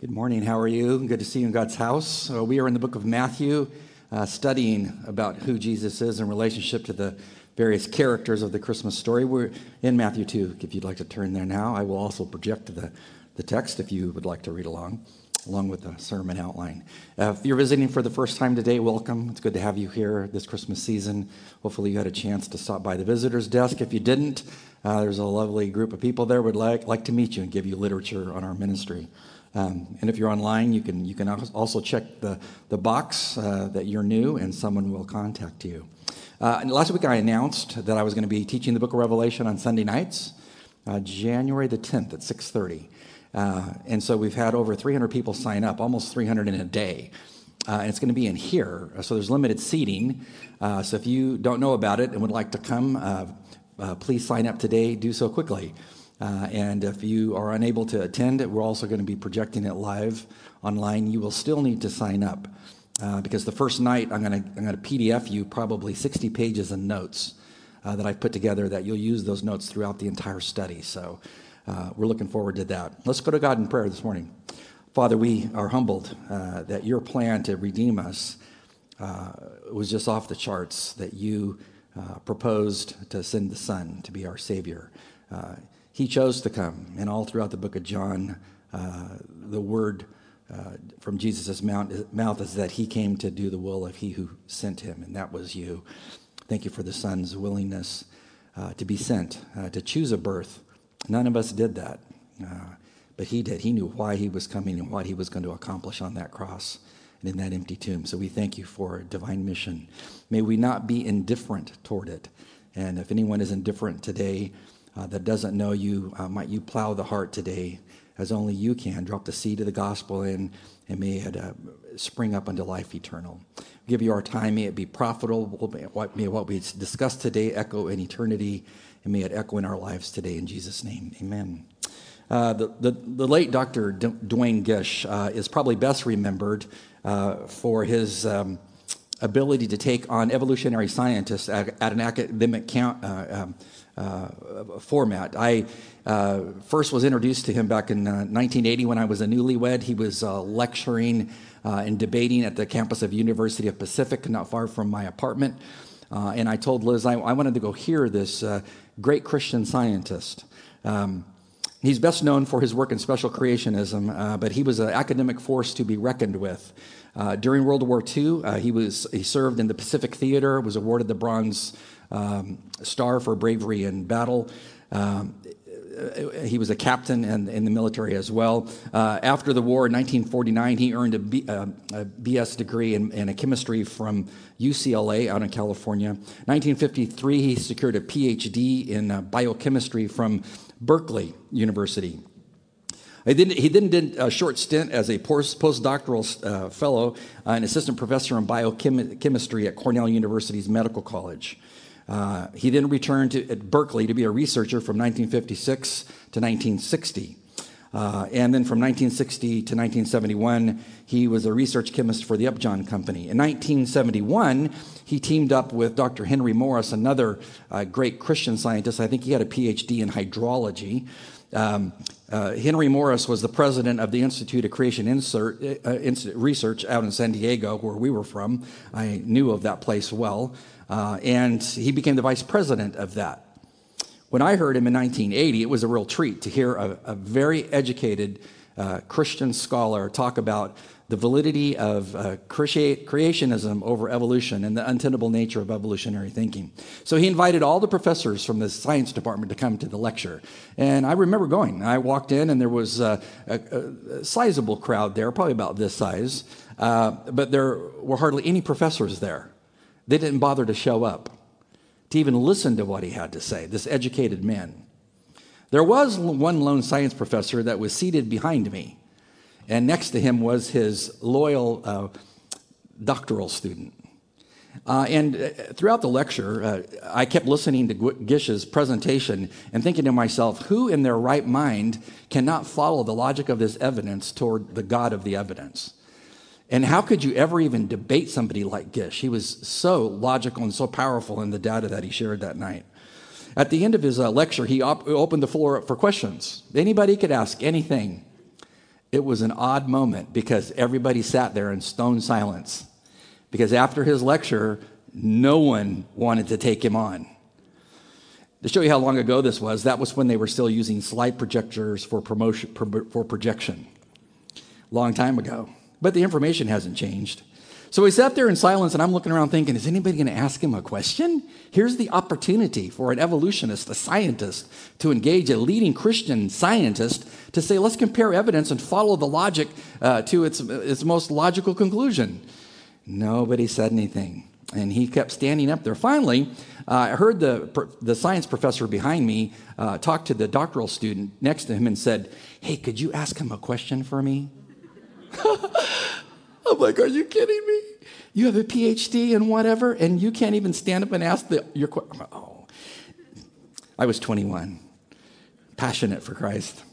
Good morning. How are you? Good to see you in God's house. Uh, we are in the book of Matthew, uh, studying about who Jesus is in relationship to the various characters of the Christmas story. We're in Matthew 2, if you'd like to turn there now. I will also project the, the text if you would like to read along, along with the sermon outline. Uh, if you're visiting for the first time today, welcome. It's good to have you here this Christmas season. Hopefully, you had a chance to stop by the visitor's desk. If you didn't, uh, there's a lovely group of people there would like, like to meet you and give you literature on our ministry. Um, and if you're online, you can, you can also check the, the box uh, that you're new and someone will contact you. Uh, last week I announced that I was going to be teaching the book of Revelation on Sunday nights, uh, January the 10th at 6.30. Uh, and so we've had over 300 people sign up, almost 300 in a day. Uh, and it's going to be in here, so there's limited seating. Uh, so if you don't know about it and would like to come, please sign up today. Do so quickly. Uh, and if you are unable to attend, we're also going to be projecting it live online. You will still need to sign up uh, because the first night I'm going to PDF you probably 60 pages of notes uh, that I've put together that you'll use those notes throughout the entire study. So we're looking forward to that. Let's go to God in prayer this morning. Father, we are humbled that your plan to redeem us was just off the charts. That you proposed to send the Son to be our Savior he chose to come. And all throughout the book of John, uh, the word uh, from Jesus' mouth is that he came to do the will of he who sent him, and that was you. Thank you for the Son's willingness uh, to be sent, uh, to choose a birth. None of us did that, uh, but he did. He knew why he was coming and what he was going to accomplish on that cross and in that empty tomb. So we thank you for divine mission. May we not be indifferent toward it. And if anyone is indifferent today, uh, that doesn't know you, uh, might you plow the heart today as only you can. Drop the seed of the gospel in, and may it uh, spring up unto life eternal. Give you our time. May it be profitable. May what, may what we discuss today echo in eternity, and may it echo in our lives today. In Jesus' name, amen. Uh, the, the, the, late Dr. D- Duane Gish uh, is probably best remembered uh, for his um, ability to take on evolutionary scientists at, at an academic count, uh, um, uh, format. I uh, first was introduced to him back in 1980 uh, when I was a newlywed. He was lecturing and debating at the campus of University of Pacific, not far from my apartment. and I told Liz I, I, wanted to go hear this great Christian scientist. Um, He's best known for his work in special creationism, uh, but he was an academic force to be reckoned with. Uh, during World War II, uh, he, was, he served in the Pacific Theater, was awarded the Bronze um, Star for Bravery in Battle. Um, he was a captain in, in the military as well. Uh, after the war in 1949, he earned a, B, uh, BS degree in, in, chemistry from UCLA out in California. 1953, he secured a PhD in uh, biochemistry from Berkeley University. He then, he then did a short stint as a postdoctoral uh, fellow, uh, an assistant professor in biochemistry at Cornell University's Medical College. Uh, he then returned to at Berkeley to be a researcher from 1956 to 1960. Uh, and then from 1960 to 1971, he was a research chemist for the Upjohn Company. In 1971, he teamed up with Dr. Henry Morris, another uh, great Christian scientist. I think he had a PhD in hydrology. Um, uh, Henry Morris was the president of the Institute of Creation Insert, uh, Research out in San Diego, where we were from. I knew of that place well. Uh, and he became the vice president of that. When I heard him in 1980, it was a real treat to hear a, a very educated uh, Christian scholar talk about the validity of uh, creationism over evolution and the untenable nature of evolutionary thinking. So he invited all the professors from the science department to come to the lecture. And I remember going. I walked in, and there was a, a, a sizable crowd there, probably about this size, uh, but there were hardly any professors there. They didn't bother to show up to even listen to what he had to say, this educated man. There was one lone science professor that was seated behind me, and next to him was his loyal uh, doctoral student. Uh, and uh, throughout the lecture, uh, I kept listening to Gish's presentation and thinking to myself, who in their right mind cannot follow the logic of this evidence toward the God of the evidence? And how could you ever even debate somebody like Gish? He was so logical and so powerful in the data that he shared that night. At the end of his uh, lecture, he op- opened the floor up for questions. Anybody could ask anything. it was an odd moment because everybody sat there in stone silence. Because after his lecture, no one wanted to take him on. To show you how long ago this was, that was when they were still using slide projectors for promotion for projection. Long time ago. But the information hasn't changed. So he sat there in silence, and I'm looking around thinking, is anybody going to ask him a question? Here's the opportunity for an evolutionist, a scientist, to engage a leading Christian scientist to say, let's compare evidence and follow the logic uh, to its, its most logical conclusion. Nobody said anything. And he kept standing up there. Finally, uh, I heard the, the science professor behind me uh, talk to the doctoral student next to him and said, Hey, could you ask him a question for me? I'm like, are you kidding me? You have a PhD and whatever, and you can't even stand up and ask the, your question. Oh. I was 21, passionate for Christ.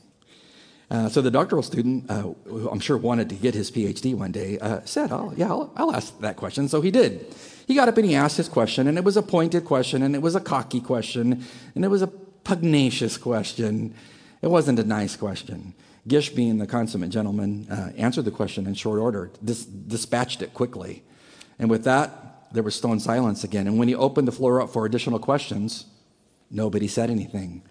Uh, so the doctoral student, uh, who I'm sure wanted to get his PhD one day, uh, said, oh, yeah, I'll, I'll ask that question. So he did. He got up and he asked his question, and it was a pointed question, and it was a cocky question, and it was a pugnacious question. It wasn't a nice question. Gish, being the consummate gentleman, uh, answered the question in short order, dis- dispatched it quickly. And with that, there was stone silence again. And when he opened the floor up for additional questions, nobody said anything.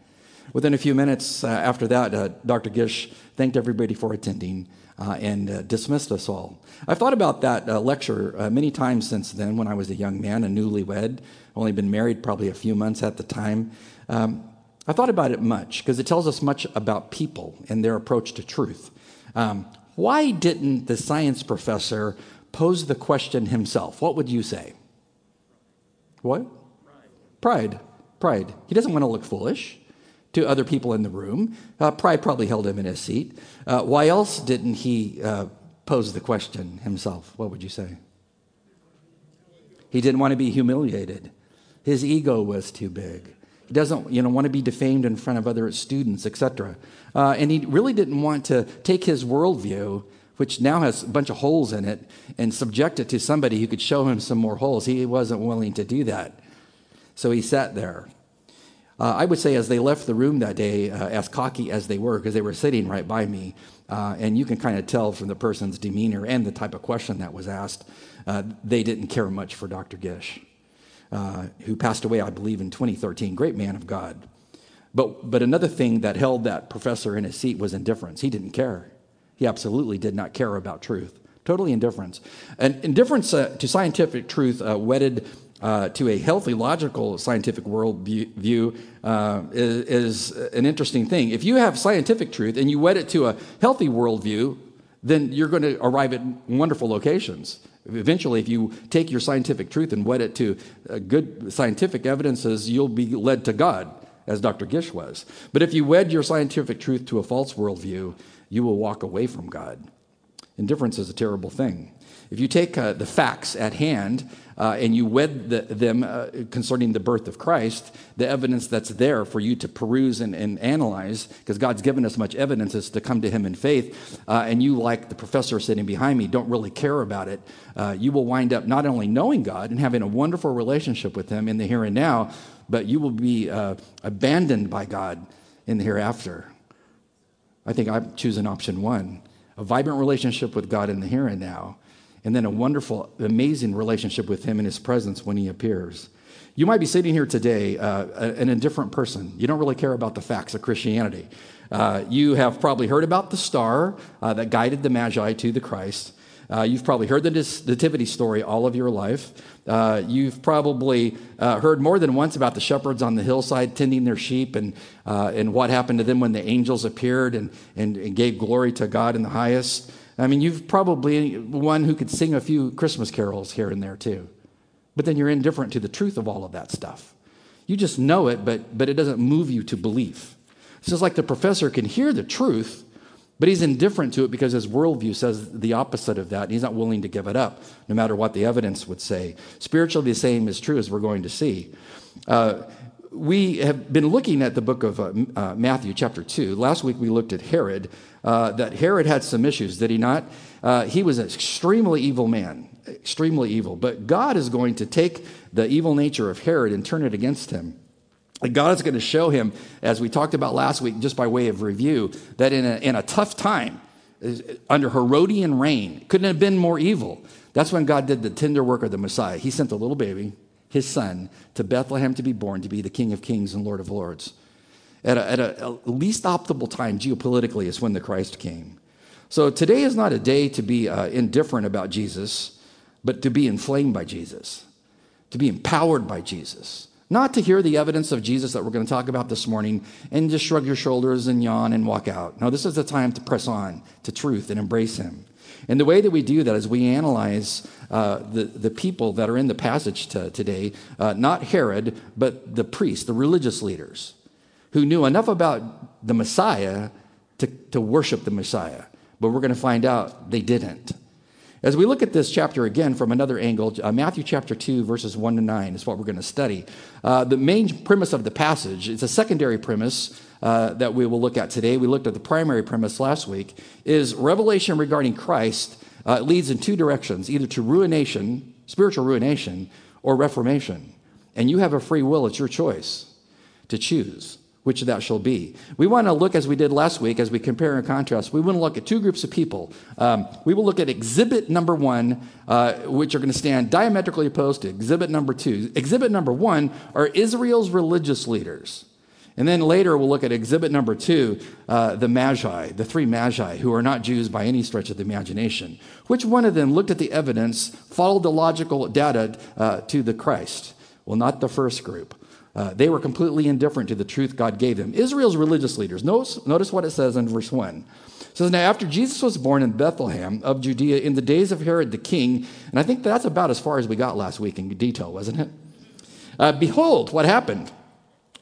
Within a few minutes uh, after that, uh, Dr. Gish thanked everybody for attending uh, and uh, dismissed us all. I've thought about that uh, lecture uh, many times since then when I was a young man, a newlywed, only been married probably a few months at the time. Um, I thought about it much because it tells us much about people and their approach to truth. Um, why didn't the science professor pose the question himself? What would you say? What? Pride. Pride. He doesn't want to look foolish to other people in the room. Uh, pride probably held him in his seat. Uh, why else didn't he uh, pose the question himself? What would you say? He didn't want to be humiliated. His ego was too big. Doesn't you know, want to be defamed in front of other students, etc. Uh, and he really didn't want to take his worldview, which now has a bunch of holes in it, and subject it to somebody who could show him some more holes. He wasn't willing to do that. So he sat there. Uh, I would say, as they left the room that day, uh, as cocky as they were, because they were sitting right by me, uh, and you can kind of tell from the person's demeanor and the type of question that was asked, uh, they didn't care much for Dr. Gish uh, who passed away, I believe, in 2013. Great man of God. But, but another thing that held that professor in his seat was indifference. He didn't care. He absolutely did not care about truth. Totally indifference. And indifference uh, to scientific truth, uh, wedded uh, to a healthy, logical scientific worldview, uh, is, is, an interesting thing. If you have scientific truth and you wed it to a healthy worldview, then you're going to arrive at wonderful locations. Eventually, if you take your scientific truth and wed it to uh, good scientific evidences, you'll be led to God, as Dr. Gish was. But if you wed your scientific truth to a false worldview, you will walk away from God. Indifference is a terrible thing. If you take uh, the facts at hand uh, and you wed the, them uh, concerning the birth of Christ, the evidence that's there for you to peruse and, and analyze, because God's given us much evidence is to come to Him in faith, uh, and you, like the professor sitting behind me, don't really care about it, uh, you will wind up not only knowing God and having a wonderful relationship with Him in the here and now, but you will be uh, abandoned by God in the hereafter. I think I'm choosing option one a vibrant relationship with God in the here and now and then a wonderful, amazing relationship with Him in His presence when He appears. You might be sitting here today, uh, an indifferent person. You don't really care about the facts of Christianity. Uh, you have probably heard about the star uh, that guided the Magi to the Christ. Uh, you've probably heard the nativity story all of your life. Uh, you've probably uh, heard more than once about the shepherds on the hillside tending their sheep and, uh, and what happened to them when the angels appeared and, and, and gave glory to God in the highest. I mean, you've probably one who could sing a few Christmas carols here and there too. But then you're indifferent to the truth of all of that stuff. You just know it, but, but it doesn't move you to belief. It's just like the professor can hear the truth, but he's indifferent to it because his worldview says the opposite of that, and he's not willing to give it up, no matter what the evidence would say. Spiritually, the same is true as we're going to see. Uh, we have been looking at the book of uh, uh, Matthew, chapter 2. Last week we looked at Herod, uh, that Herod had some issues, did he not? Uh, he was an extremely evil man, extremely evil. But God is going to take the evil nature of Herod and turn it against him. God is going to show him, as we talked about last week, just by way of review, that in a, in a tough time, under Herodian reign. Couldn't have been more evil. That's when God did the tender work of the Messiah. He sent the little baby, his son, to Bethlehem to be born, to be the King of Kings and Lord of Lords. At a, at a, least optimal time geopolitically is when the Christ came. So today is not a day to be uh, indifferent about Jesus, but to be inflamed by Jesus, to be empowered by Jesus. Not to hear the evidence of Jesus that we're going to talk about this morning and just shrug your shoulders and yawn and walk out. No, this is the time to press on to truth and embrace Him. And the way that we do that is we analyze uh, the, the people that are in the passage to, today, uh, not Herod, but the priests, the religious leaders, who knew enough about the Messiah to, to worship the Messiah. But we're going to find out they didn't. As we look at this chapter again from another angle, uh, Matthew chapter 2, verses 1 to 9 is what we're going to study. Uh, the main premise of the passage, it's a secondary premise uh, that we will look at today. We looked at the primary premise last week, is revelation regarding Christ uh, leads in two directions either to ruination, spiritual ruination, or reformation. And you have a free will, it's your choice to choose which that shall be. We want to look, as we did last week, as we compare and contrast, we want to look at two groups of people. Um, we will look at exhibit number one, uh, which are going to stand diametrically opposed to exhibit number two. Exhibit number one are Israel's religious leaders. And then later we'll look at exhibit number two, uh, the Magi, the three Magi, who are not Jews by any stretch of the imagination. Which one of them looked at the evidence, followed the logical data uh, to the Christ? Well, not the first group. Uh, they were completely indifferent to the truth God gave them. Israel's religious leaders. Notice, notice what it says in verse 1. It says, Now after Jesus was born in Bethlehem of Judea in the days of Herod the king, and I think that's about as far as we got last week in detail, wasn't it? Uh, behold, what happened?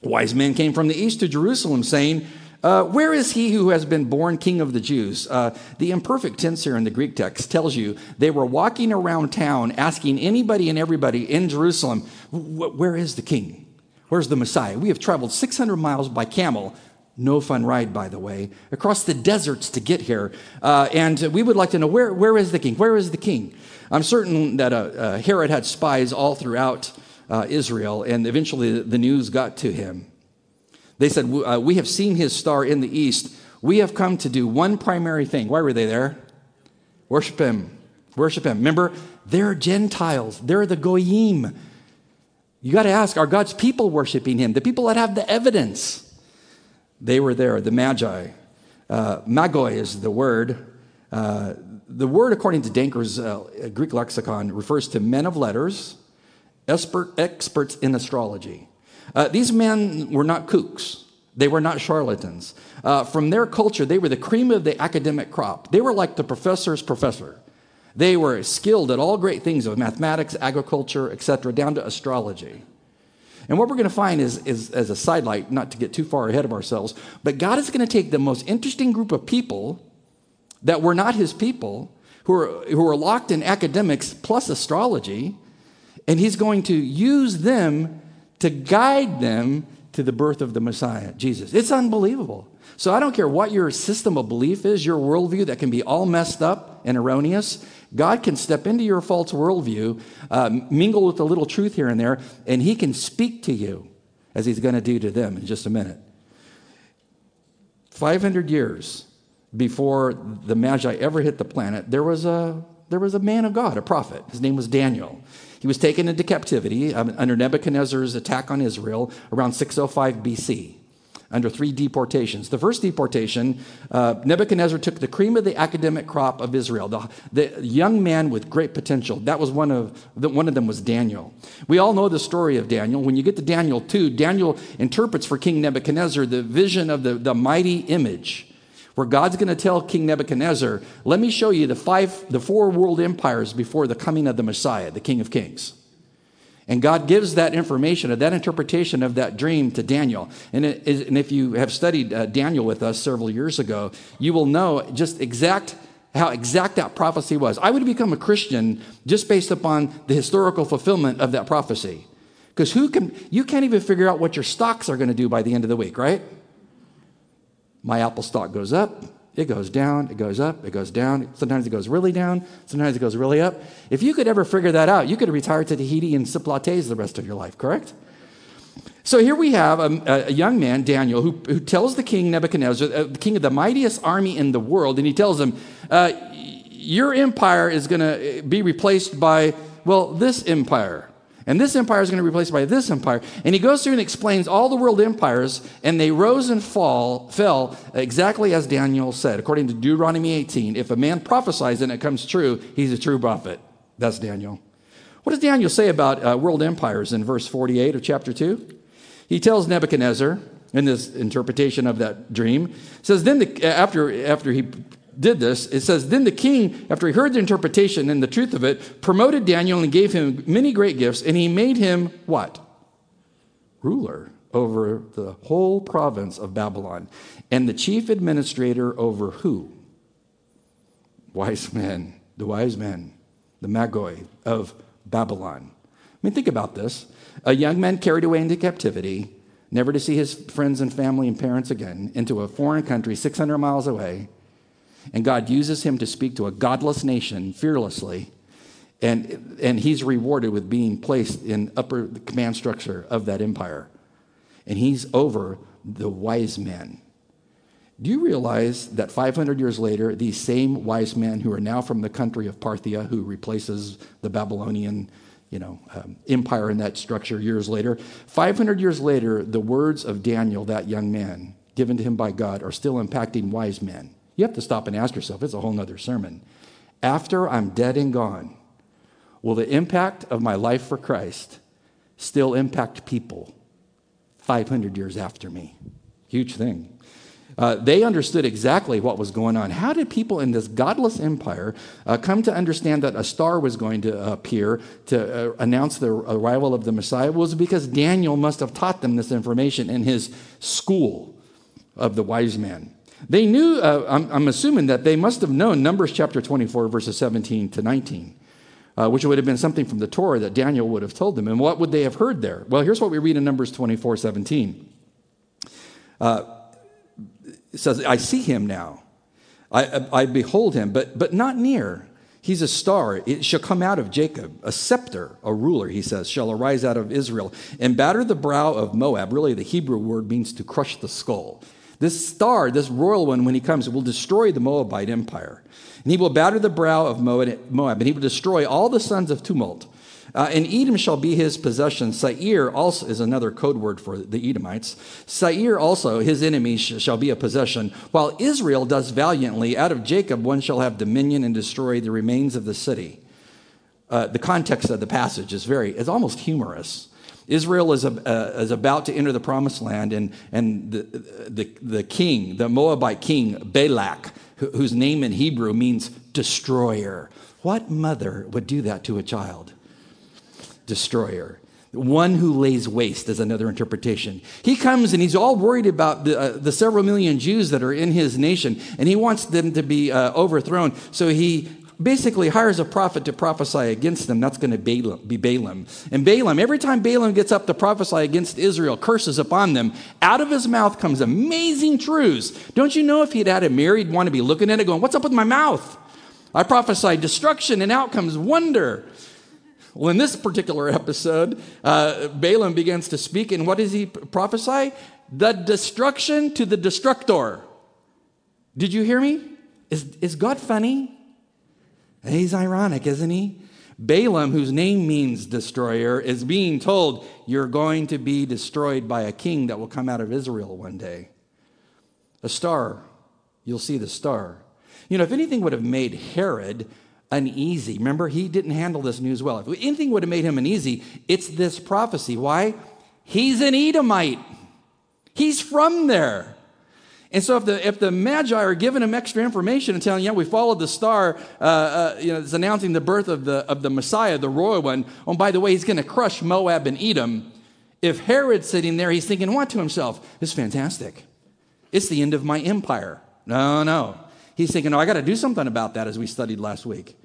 Wise men came from the east to Jerusalem, saying, uh, Where is he who has been born king of the Jews? Uh, the imperfect tense here in the Greek text tells you they were walking around town asking anybody and everybody in Jerusalem, Where is the king? Where's the Messiah? We have traveled 600 miles by camel. No fun ride, by the way, across the deserts to get here. Uh, and we would like to know where, where is the king? Where is the king? I'm certain that uh, uh, Herod had spies all throughout uh, Israel, and eventually the news got to him. They said, uh, We have seen his star in the east. We have come to do one primary thing. Why were they there? Worship him. Worship him. Remember, they're Gentiles, they're the Goyim. You got to ask are God's people worshiping him? The people that have the evidence. They were there, the Magi. Uh, magoi is the word. Uh, the word, according to Danker's uh, Greek lexicon, refers to men of letters, expert, experts in astrology. Uh, these men were not kooks. They were not charlatans. Uh, from their culture, they were the cream of the academic crop. They were like the professor's professor. They were skilled at all great things of mathematics, agriculture, etc., down to astrology. And what we're going to find is, is, as a sidelight, not to get too far ahead of ourselves, but God is going to take the most interesting group of people that were not his people, who are, who are locked in academics plus astrology, and he's going to use them to guide them to the birth of the Messiah, Jesus. It's unbelievable. So I don't care what your system of belief is, your worldview that can be all messed up and erroneous. God can step into your false worldview, uh, mingle with a little truth here and there, and He can speak to you as He's going to do to them in just a minute. 500 years before the Magi ever hit the planet, there was a, there was a man of God, a prophet. His name was Daniel. He was taken into captivity um, under Nebuchadnezzar's attack on Israel around 605 BC under three deportations. The first deportation, uh, Nebuchadnezzar took the cream of the academic crop of Israel, the, the young man with great potential. That was one of, the, one of them was Daniel. We all know the story of Daniel. When you get to Daniel 2, Daniel interprets for King Nebuchadnezzar the vision of the, the mighty image where God's going to tell King Nebuchadnezzar, let me show you the five, the four world empires before the coming of the Messiah, the King of Kings. And God gives that information, that interpretation of that dream to Daniel. And, and if you have studied uh, Daniel with us several years ago, you will know just exact how exact that prophecy was. I would become a Christian just based upon the historical fulfillment of that prophecy. Because who can you can't even figure out what your stocks are going to do by the end of the week, right? My Apple stock goes up, it goes down, it goes up, it goes down. Sometimes it goes really down, sometimes it goes really up. If you could ever figure that out, you could retire to Tahiti and sip lattes the rest of your life, correct? So here we have a, a young man, Daniel, who, who, tells the king Nebuchadnezzar, uh, the king of the mightiest army in the world, and he tells him, uh, Your empire is going to be replaced by, well, this empire. And this empire is going to be replaced by this empire. And he goes through and explains all the world empires, and they rose and fall, fell exactly as Daniel said. According to Deuteronomy 18, if a man prophesies and it comes true, he's a true prophet. That's Daniel. What does Daniel say about uh, world empires in verse 48 of chapter 2? He tells Nebuchadnezzar in this interpretation of that dream, says, then the, after, after he did this, it says, Then the king, after he heard the interpretation and the truth of it, promoted Daniel and gave him many great gifts, and he made him what? Ruler over the whole province of Babylon, and the chief administrator over who? Wise men, the wise men, the Magoi of Babylon. I mean, think about this. A young man carried away into captivity, never to see his friends and family and parents again, into a foreign country 600 miles away. And God uses him to speak to a godless nation fearlessly. And, and he's rewarded with being placed in upper command structure of that empire. And he's over the wise men. Do you realize that 500 years later, these same wise men who are now from the country of Parthia, who replaces the Babylonian you know, um, empire in that structure years later, 500 years later, the words of Daniel, that young man, given to him by God, are still impacting wise men. You have to stop and ask yourself, it's a whole other sermon. After I'm dead and gone, will the impact of my life for Christ still impact people 500 years after me? Huge thing. Uh, they understood exactly what was going on. How did people in this godless empire uh, come to understand that a star was going to appear to uh, announce the arrival of the Messiah? It was because Daniel must have taught them this information in his school of the wise man. They knew, uh, I'm, I'm, assuming that they must have known Numbers chapter 24, verses 17 to 19, uh, which would have been something from the Torah that Daniel would have told them. And what would they have heard there? Well, here's what we read in Numbers 24, 17. Uh, it says, I see him now. I, I behold him, but, but not near. He's a star. It shall come out of Jacob. A scepter, a ruler, he says, shall arise out of Israel and batter the brow of Moab. Really, the Hebrew word means to crush the skull. This star, this royal one, when he comes, will destroy the Moabite empire. And he will batter the brow of Moab, and he will destroy all the sons of tumult. Uh, and Edom shall be his possession. Seir also is another code word for the Edomites. Seir also, his enemies, shall be a possession. While Israel does valiantly, out of Jacob one shall have dominion and destroy the remains of the city. Uh, the context of the passage is very, it's almost humorous. Israel is, uh, is about to enter the promised land, and, and the, the, the king, the Moabite king, Balak, whose name in Hebrew means destroyer. What mother would do that to a child? Destroyer. One who lays waste is another interpretation. He comes and he's all worried about the, uh, the several million Jews that are in his nation, and he wants them to be uh, overthrown. So he basically hires a prophet to prophesy against them. That's going to be Balaam. And Balaam, every time Balaam gets up to prophesy against Israel, curses upon them, out of his mouth comes amazing truths. Don't you know if he'd had a mirror, he'd want to be looking at it going, What's up with my mouth? I prophesy destruction and out comes wonder. Well, in this particular episode, uh, Balaam begins to speak, and what does he prophesy? The destruction to the destructor. Did you hear me? Is, is God funny? He's ironic, isn't he? Balaam, whose name means destroyer, is being told, You're going to be destroyed by a king that will come out of Israel one day. A star, you'll see the star. You know, if anything would have made Herod uneasy, remember, he didn't handle this news well. If anything would have made him uneasy, it's this prophecy. Why? He's an Edomite, he's from there. And so if the, if the Magi are giving him extra information and telling, yeah, we followed the star, uh, uh, you know, it's announcing the birth of the, of the Messiah, the royal one. Oh, by the way, he's going to crush Moab and Edom. If Herod's sitting there, he's thinking what to himself? This is fantastic. It's the end of my empire. No, no. He's thinking, no, I got to do something about that as we studied last week.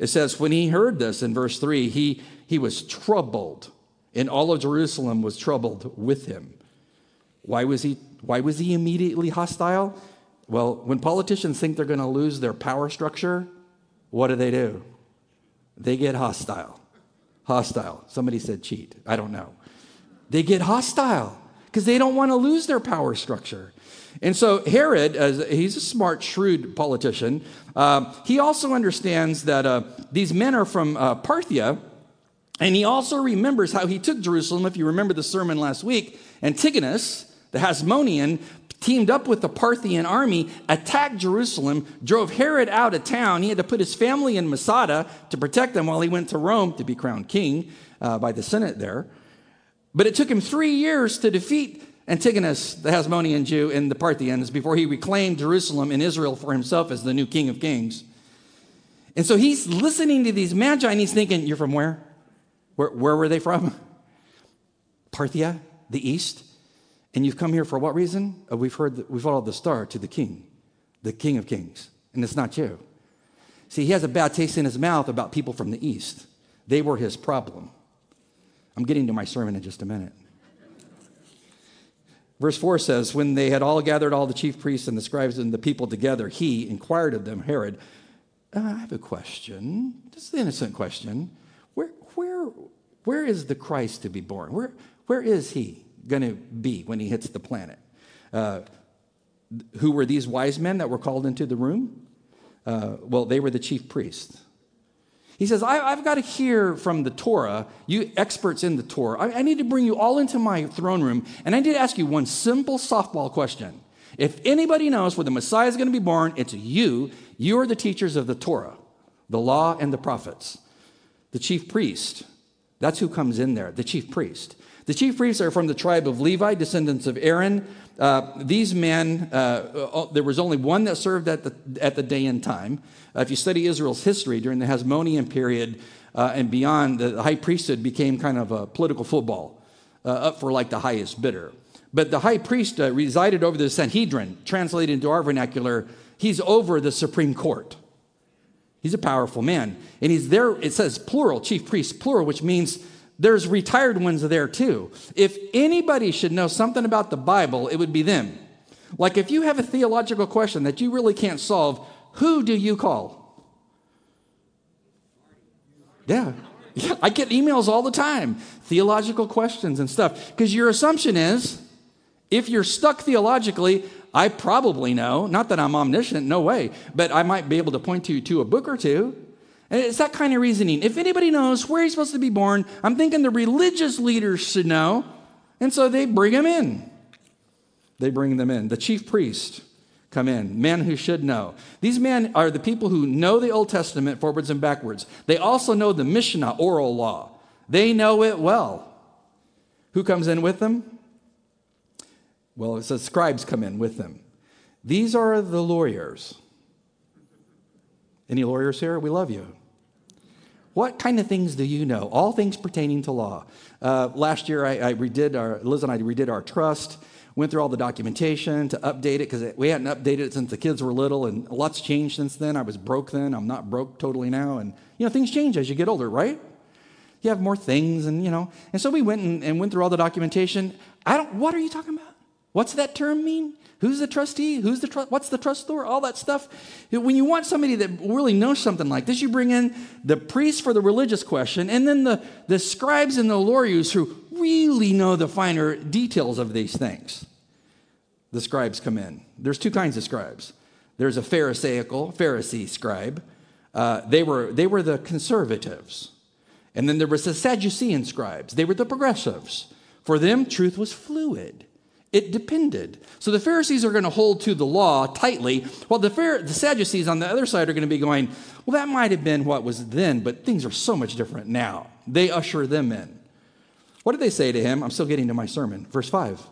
It says, when he heard this in verse 3, he, he was troubled, and all of Jerusalem was troubled with him. Why was he why was he immediately hostile? Well, when politicians think they're going to lose their power structure, what do they do? They get hostile. Hostile. Somebody said cheat. I don't know. they get hostile because they don't want to lose their power structure. And so Herod, as he's a smart, shrewd politician, uh, he also understands that uh, these men are from uh, Parthia, and he also remembers how he took Jerusalem. If you remember the sermon last week, Antigonus, the Hasmonean, teamed up with the Parthian army, attacked Jerusalem, drove Herod out of town. He had to put his family in Masada to protect them while he went to Rome to be crowned king uh, by the Senate there. But it took him three years to defeat Antigonus, the Hasmonean Jew, and the Parthians before he reclaimed Jerusalem and Israel for himself as the new king of kings. And so he's listening to these magi and he's thinking, You're from where? Where, where were they from? Parthia, the east. And you've come here for what reason? Uh, we've heard, that, we've followed the star to the king, the king of kings. And it's not you. See, he has a bad taste in his mouth about people from the east. They were his problem. I'm getting to my sermon in just a minute. Verse 4 says, When they had all gathered all the chief priests and the scribes and the people together, he inquired of them, Herod, uh, I have a question. This is an innocent question. Where, where, where is the Christ to be born? Where, where is he going to be when he hits the planet? Uh, who were these wise men that were called into the room? Uh, well, they were the chief priests. He says, I, have got to hear from the Torah, you experts in the Torah. I, I need to bring you all into my throne room, and I need to ask you one simple softball question. If anybody knows where the Messiah is going to be born, it's you. You are the teachers of the Torah, the law, and the prophets. The chief priest, that's who comes in there, the chief priest. The chief priests are from the tribe of Levi, descendants of Aaron. Uh, these men, uh, uh, there was only one that served at the, at the day and time. Uh, if you study Israel's history during the Hasmonean period uh, and beyond, the high priesthood became kind of a political football, uh, up for like the highest bidder. But the high priest resided over the Sanhedrin, translated into our vernacular, he's over the Supreme Court. He's a powerful man. And he's there, it says plural, chief priest, plural, which means there's retired ones there too. If anybody should know something about the Bible, it would be them. Like if you have a theological question that you really can't solve, who do you call? Yeah. Yeah, I get emails all the time, theological questions and stuff. Because your assumption is if you're stuck theologically, I probably know, not that I'm omniscient, no way, but I might be able to point you to a book or two. And it's that kind of reasoning. If anybody knows where he's supposed to be born, I'm thinking the religious leaders should know. And so they bring him in. They bring them in. The chief priest come in, men who should know. These men are the people who know the Old Testament forwards and backwards. They also know the Mishnah, oral law. They know it well. Who comes in with them? Well, it says scribes come in with them. These are the lawyers. Any lawyers here? We love you. What kind of things do you know? All things pertaining to law. Uh, last year, I, I redid our, Liz and I redid our trust went through all the documentation to update it because we hadn't updated it since the kids were little and lots changed since then. I was broke then. I'm not broke totally now. And you know things change as you get older right? You have more things and you know. And so we went and, and went through all the documentation. I don't what are you talking about? What's that term mean who's the trustee who's the tr- what's the trustor all that stuff when you want somebody that really knows something like this you bring in the priest for the religious question and then the, the scribes and the lawyers who really know the finer details of these things, the scribes come in. There's two kinds of scribes. There's a Pharisaical, Pharisee scribe. Uh, they, were, they were the conservatives. And then there was the Sadducean scribes. They were the progressives. For them, truth was fluid. It depended. So the Pharisees are going to hold to the law tightly, while the, the Sadducees on the other side are going to be going, well, that might have been what was then, but things are so much different now. They usher them in. What did they say to him? I'm still getting to my sermon. Verse 5.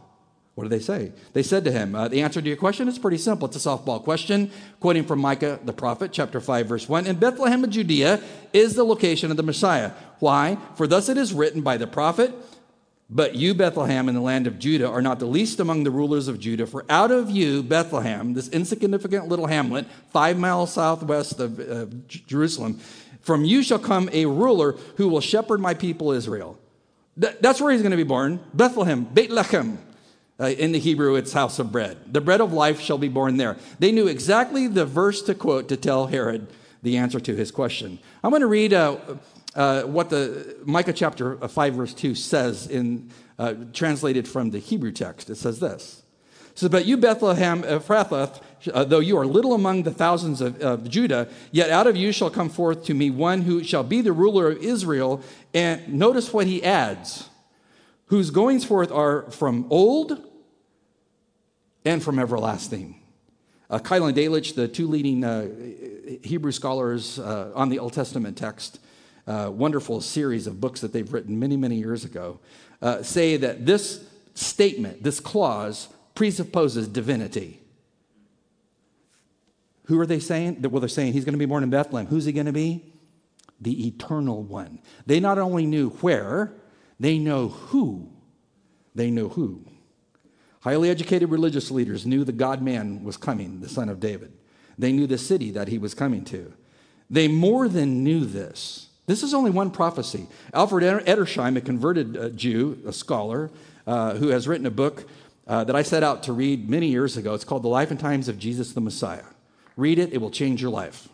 What did they say? They said to him, uh, The answer to your question is pretty simple. It's a softball question, quoting from Micah the prophet, chapter 5, verse 1. In Bethlehem of Judea is the location of the Messiah. Why? For thus it is written by the prophet, But you, Bethlehem, in the land of Judah, are not the least among the rulers of Judah. For out of you, Bethlehem, this insignificant little hamlet, five miles southwest of uh, Jerusalem, from you shall come a ruler who will shepherd my people Israel that's where he's going to be born Bethlehem, Bethlehem. Uh, in the Hebrew, it's house of bread. The bread of life shall be born there. They knew exactly the verse to quote to tell Herod the answer to his question. I'm going to read uh, uh, what the Micah chapter 5, verse 2 says in uh, translated from the Hebrew text. It says this. It says, But you, Bethlehem Ephrathah, uh, though you are little among the thousands of, of Judah, yet out of you shall come forth to me one who shall be the ruler of Israel. And notice what he adds whose goings forth are from old and from everlasting. Uh, Keil and Delitzsch, the two leading uh, Hebrew scholars uh, on the Old Testament text, uh, wonderful series of books that they've written many, many years ago, uh, say that this statement, this clause, presupposes divinity. Who are they saying? Well, they're saying he's going to be born in Bethlehem. Who's he going to be? The eternal one. They not only knew where, they know who. They know who. Highly educated religious leaders knew the God man was coming, the son of David. They knew the city that he was coming to. They more than knew this. This is only one prophecy. Alfred Edersheim, a converted uh, Jew, a scholar, uh, who has written a book uh, that I set out to read many years ago. It's called The Life and Times of Jesus the Messiah. Read it, it will change your life.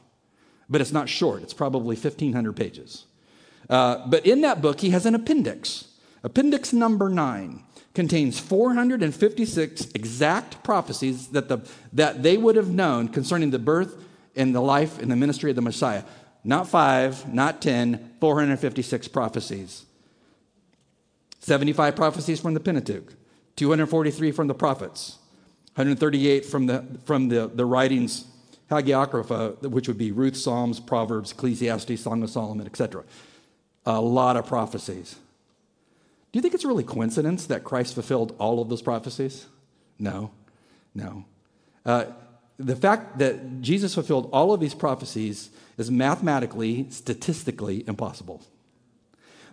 But it's not short, it's probably 1,500 pages. Uh, but in that book, he has an appendix. Appendix number nine contains 456 exact prophecies that, the, that they would have known concerning the birth and the life and the ministry of the Messiah. Not five, not 10, 456 prophecies. 75 prophecies from the Pentateuch, 243 from the prophets, 138 from the, from the, the writings, hagiographa, which would be Ruth, Psalms, Proverbs, Ecclesiastes, Song of Solomon, etc a lot of prophecies. Do you think it's really coincidence that Christ fulfilled all of those prophecies? No, no. Uh, the fact that Jesus fulfilled all of these prophecies is mathematically, statistically impossible.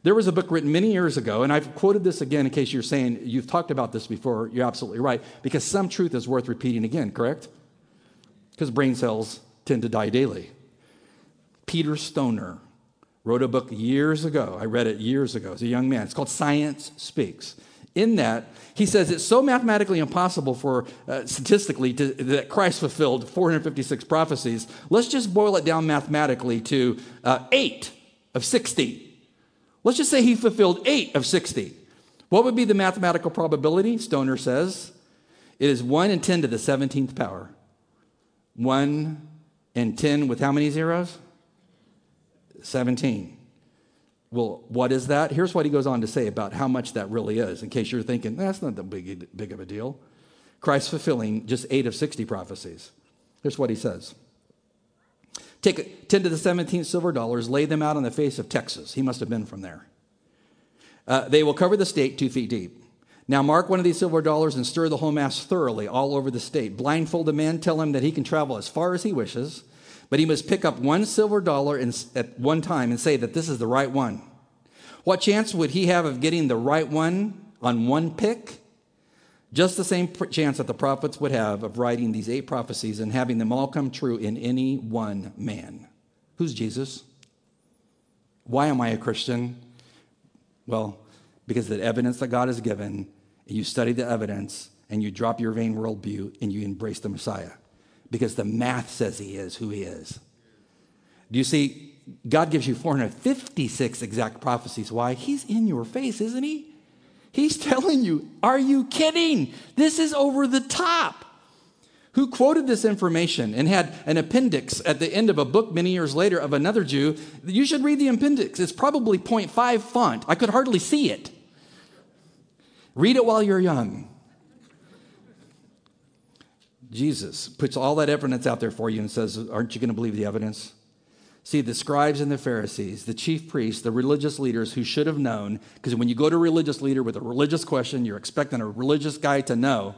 There was a book written many years ago, and I've quoted this again in case you're saying you've talked about this before. You're absolutely right, because some truth is worth repeating again, correct? Because brain cells tend to die daily. Peter Stoner wrote a book years ago. I read it years ago as a young man. It's called Science Speaks. In that, he says it's so mathematically impossible for uh, statistically to, that Christ fulfilled 456 prophecies. Let's just boil it down mathematically to uh, eight of 60. Let's just say he fulfilled eight of 60. What would be the mathematical probability? Stoner says it is 1 in 10 to the 17th power. 1 in 10 with how many zeros? 17. Well, what is that? Here's what he goes on to say about how much that really is, in case you're thinking, that's not that big, big of a deal. Christ fulfilling just eight of 60 prophecies. Here's what he says Take 10 to the 17th silver dollars, lay them out on the face of Texas. He must have been from there. Uh, they will cover the state two feet deep. Now, mark one of these silver dollars and stir the whole mass thoroughly all over the state. Blindfold a man, tell him that he can travel as far as he wishes but he must pick up one silver dollar in, at one time and say that this is the right one. What chance would he have of getting the right one on one pick? Just the same chance that the prophets would have of writing these eight prophecies and having them all come true in any one man. Who's Jesus? Why am I a Christian? Well, because the evidence that God has given, and you study the evidence and you drop your vain worldview and you embrace the Messiah because the math says he is who he is. Do you see? God gives you 456 exact prophecies. Why? He's in your face, isn't he? He's telling you, are you kidding? This is over the top. Who quoted this information and had an appendix at the end of a book many years later of another Jew? You should read the appendix. It's probably 0.5 font. I could hardly see it. Read it while you're young. Jesus puts all that evidence out there for you and says, Aren't you going to believe the evidence? See, the scribes and the Pharisees, the chief priests, the religious leaders who should have known, because when you go to a religious leader with a religious question, you're expecting a religious guy to know.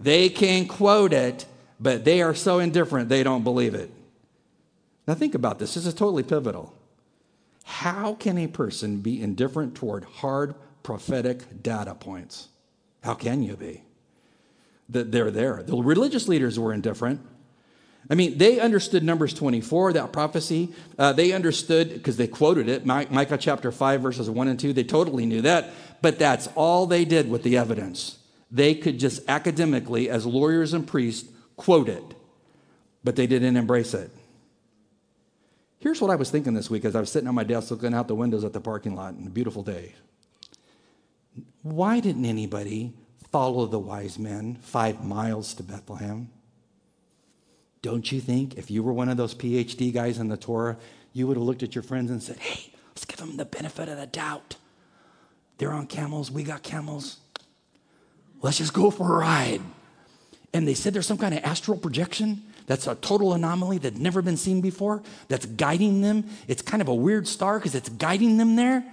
They can quote it, but they are so indifferent they don't believe it. Now, think about this. This is totally pivotal. How can a person be indifferent toward hard prophetic data points? How can you be? That they're there. The religious leaders were indifferent. I mean, they understood Numbers 24, that prophecy. Uh, they understood, because they quoted it, Micah chapter 5, verses 1 and 2. They totally knew that. But that's all they did with the evidence. They could just academically, as lawyers and priests, quote it, but they didn't embrace it. Here's what I was thinking this week as I was sitting on my desk looking out the windows at the parking lot on a beautiful day. why didn't anybody follow the wise men five miles to Bethlehem? Don't you think if you were one of those PhD guys in the Torah, you would have looked at your friends and said, hey, let's give them the benefit of the doubt. They're on camels, we got camels. Let's just go for a ride. And they said there's some kind of astral projection that's a total anomaly that's never been seen before, that's guiding them. It's kind of a weird star because it's guiding them there.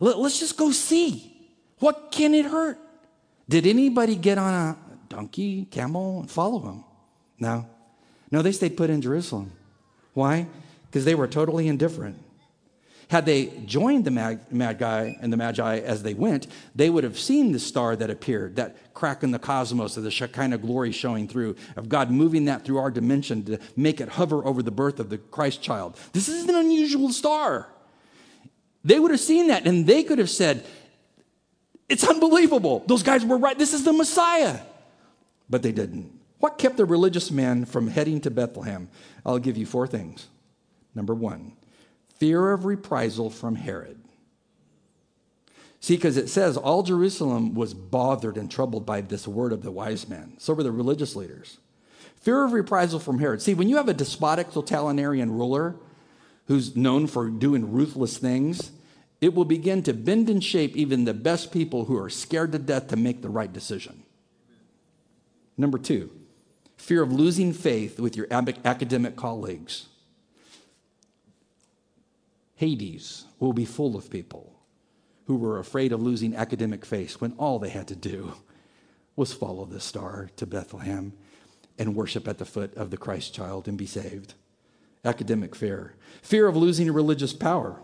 Let's just go see. What can it hurt? Did anybody get on a donkey, camel, and follow him? No. No, they stayed put in Jerusalem. Why? Because they were totally indifferent. Had they joined the mag- Magi and the Magi as they went, they would have seen the star that appeared, that crack in the cosmos of the Shekinah glory showing through, of God moving that through our dimension to make it hover over the birth of the Christ child. This is an unusual star. They would have seen that and they could have said, It's unbelievable. Those guys were right. This is the Messiah. But they didn't. What kept the religious men from heading to Bethlehem? I'll give you four things. Number one, fear of reprisal from Herod. See, because it says all Jerusalem was bothered and troubled by this word of the wise men. So were the religious leaders. Fear of reprisal from Herod. See, when you have a despotic totalitarian ruler who's known for doing ruthless things, it will begin to bend and shape even the best people who are scared to death to make the right decision. Number two, fear of losing faith with your academic colleagues. Hades will be full of people who were afraid of losing academic faith when all they had to do was follow the star to Bethlehem and worship at the foot of the Christ child and be saved. Academic fear. Fear of losing religious power.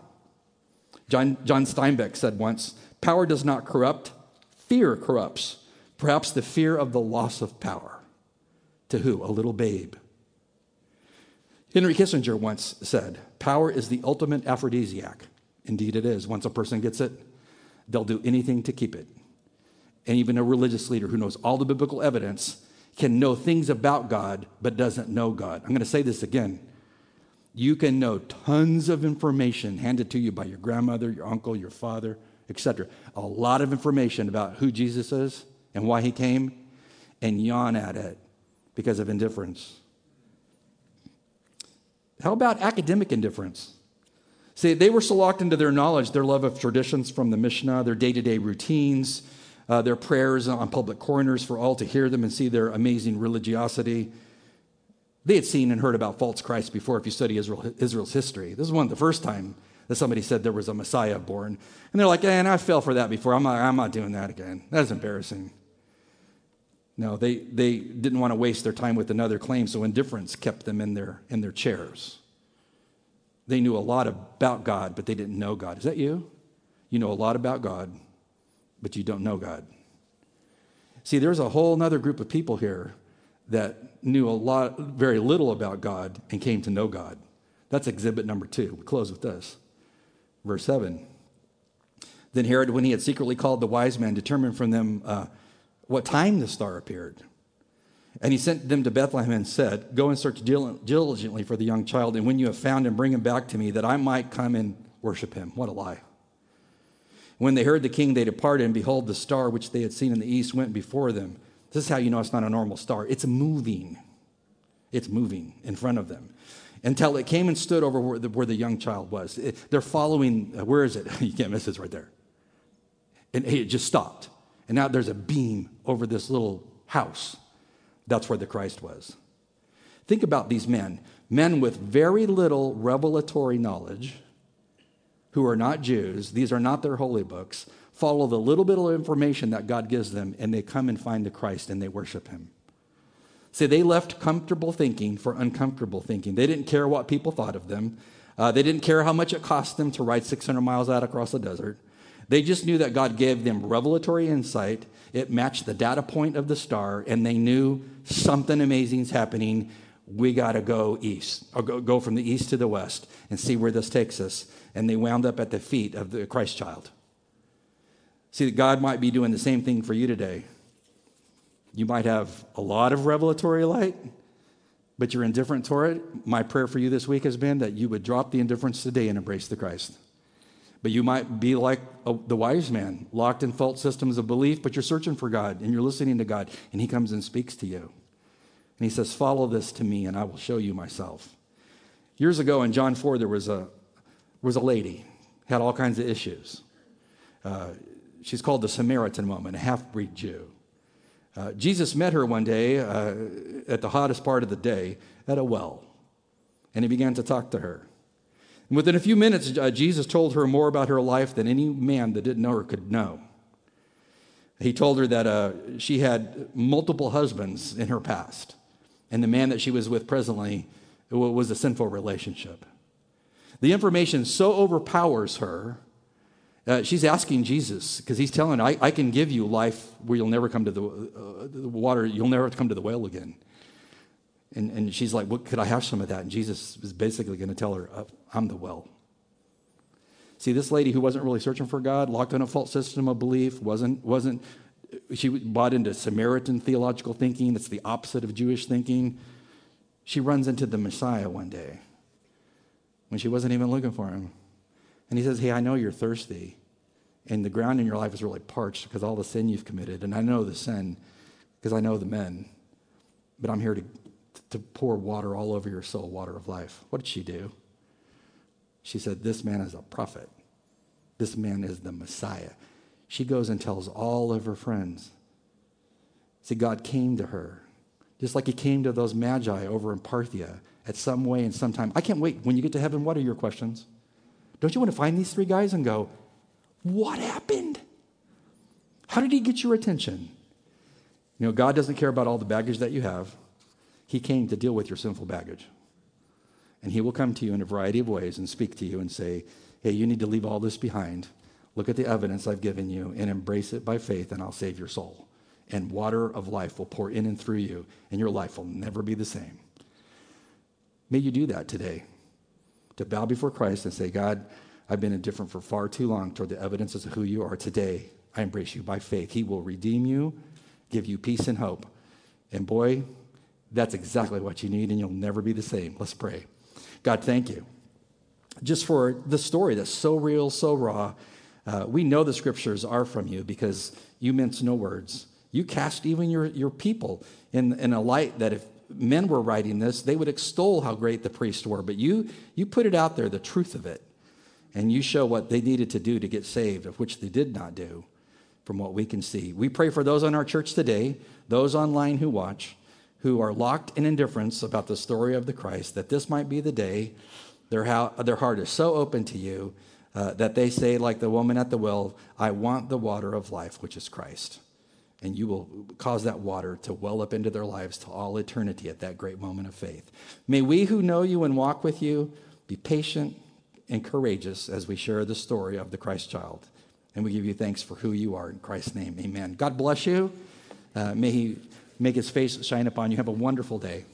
John, John Steinbeck said once power does not corrupt, fear corrupts. Perhaps the fear of the loss of power. To who? A little babe Henry Kissinger once said, Power is the ultimate aphrodisiac. Indeed, it is. Once a person gets it, they'll do anything to keep it. And even a religious leader who knows all the biblical evidence can know things about God but doesn't know God. I'm going to say this again. You can know tons of information handed to you by your grandmother, your uncle, your father, etc. A lot of information about who Jesus is and why he came, and yawn at it because of indifference. How about academic indifference? See, they were so locked into their knowledge, their love of traditions from the Mishnah, their day to day routines, uh, their prayers on public corners for all to hear them and see their amazing religiosity. They had seen and heard about false Christ before if you study Israel, Israel's history. This is one of the first time that somebody said there was a Messiah born. And they're like, and I fell for that before. I'm not, I'm not doing that again. That's embarrassing. No, they, they didn't want to waste their time with another claim, so indifference kept them in their, in their chairs. They knew a lot about God, but they didn't know God. Is that you? You know a lot about God, but you don't know God. See, there's a whole other group of people here that knew a lot, very little about God and came to know God. That's exhibit number two. We close with this. Verse 7. Then Herod, when he had secretly called the wise men, determined from them uh, what time the star appeared. And he sent them to Bethlehem and said, Go and search diligently for the young child, and when you have found him, bring him back to me, that I might come and worship him. What a lie. When they heard the king, they departed, and behold, the star which they had seen in the east went before them. This is how you know it's not a normal star. It's moving. It's moving in front of them until it came and stood over where the, where the young child was. It, they're following, uh, where is it? you can't miss this right there. And it just stopped. And now there's a beam over this little house. That's where the Christ was. Think about these men men with very little revelatory knowledge who are not Jews, these are not their holy books, follow the little bit of information that God gives them, and they come and find the Christ and they worship him. See, they left comfortable thinking for uncomfortable thinking. They didn't care what people thought of them. Uh, they didn't care how much it cost them to ride 600 miles out across the desert. They just knew that God gave them revelatory insight. It matched the data point of the star, and they knew something amazing is happening. We got to go east, or go, go from the east to the west and see where this takes us. And they wound up at the feet of the Christ child. See, that God might be doing the same thing for you today. You might have a lot of revelatory light, but you're indifferent toward it. My prayer for you this week has been that you would drop the indifference today and embrace the Christ. But you might be like a, the wise man, locked in false systems of belief, but you're searching for God and you're listening to God, and He comes and speaks to you. And He says, Follow this to me, and I will show you myself. Years ago in John 4, there was a, was a lady, had all kinds of issues. Uh, she's called the Samaritan woman, a half breed Jew. Uh, Jesus met her one day uh, at the hottest part of the day at a well, and he began to talk to her. And within a few minutes, uh, Jesus told her more about her life than any man that didn't know her could know. He told her that uh, she had multiple husbands in her past, and the man that she was with presently was a sinful relationship. The information so overpowers her uh, she's asking Jesus because he's telling her, I, I, can give you life where you'll never come to the, uh, the water, you'll never come to the well again. And, and she's like, what, Could I have some of that? And Jesus is basically going to tell her, uh, I'm the well. See, this lady who wasn't really searching for God, locked in a false system of belief, wasn't, wasn't she bought into Samaritan theological thinking, that's the opposite of Jewish thinking. She runs into the Messiah one day when she wasn't even looking for him. And he says, Hey, I know you're thirsty and the ground in your life is really parched because all the sin you've committed. And I know the sin because I know the men. But I'm here to, to pour water all over your soul, water of life. What did she do? She said, This man is a prophet. This man is the Messiah. She goes and tells all of her friends. See, God came to her, just like he came to those magi over in Parthia at some way and some time. I can't wait. When you get to heaven, what are your questions? Don't you want to find these three guys and go, what happened? How did he get your attention? You know, God doesn't care about all the baggage that you have. He came to deal with your sinful baggage. And he will come to you in a variety of ways and speak to you and say, hey, you need to leave all this behind. Look at the evidence I've given you and embrace it by faith, and I'll save your soul. And water of life will pour in and through you, and your life will never be the same. May you do that today to bow before Christ and say, God, I've been indifferent for far too long toward the evidences of who you are. Today, I embrace you by faith. He will redeem you, give you peace and hope. And boy, that's exactly what you need, and you'll never be the same. Let's pray. God, thank you. Just for the story that's so real, so raw. Uh, we know the scriptures are from you because you mince no words. You cast even your, your people in, in a light that if men were writing this, they would extol how great the priests were. But you, you put it out there, the truth of it and you show what they needed to do to get saved, of which they did not do, from what we can see. We pray for those on our church today, those online who watch, who are locked in indifference about the story of the Christ, that this might be the day their, their heart is so open to you uh, that they say, like the woman at the well, I want the water of life, which is Christ. And you will cause that water to well up into their lives to all eternity at that great moment of faith. May we who know you and walk with you be patient and courageous as we share the story of the Christ child. And we give you thanks for who you are in Christ's name. Amen. God bless you. Uh, may He make His face shine upon you. Have a wonderful day.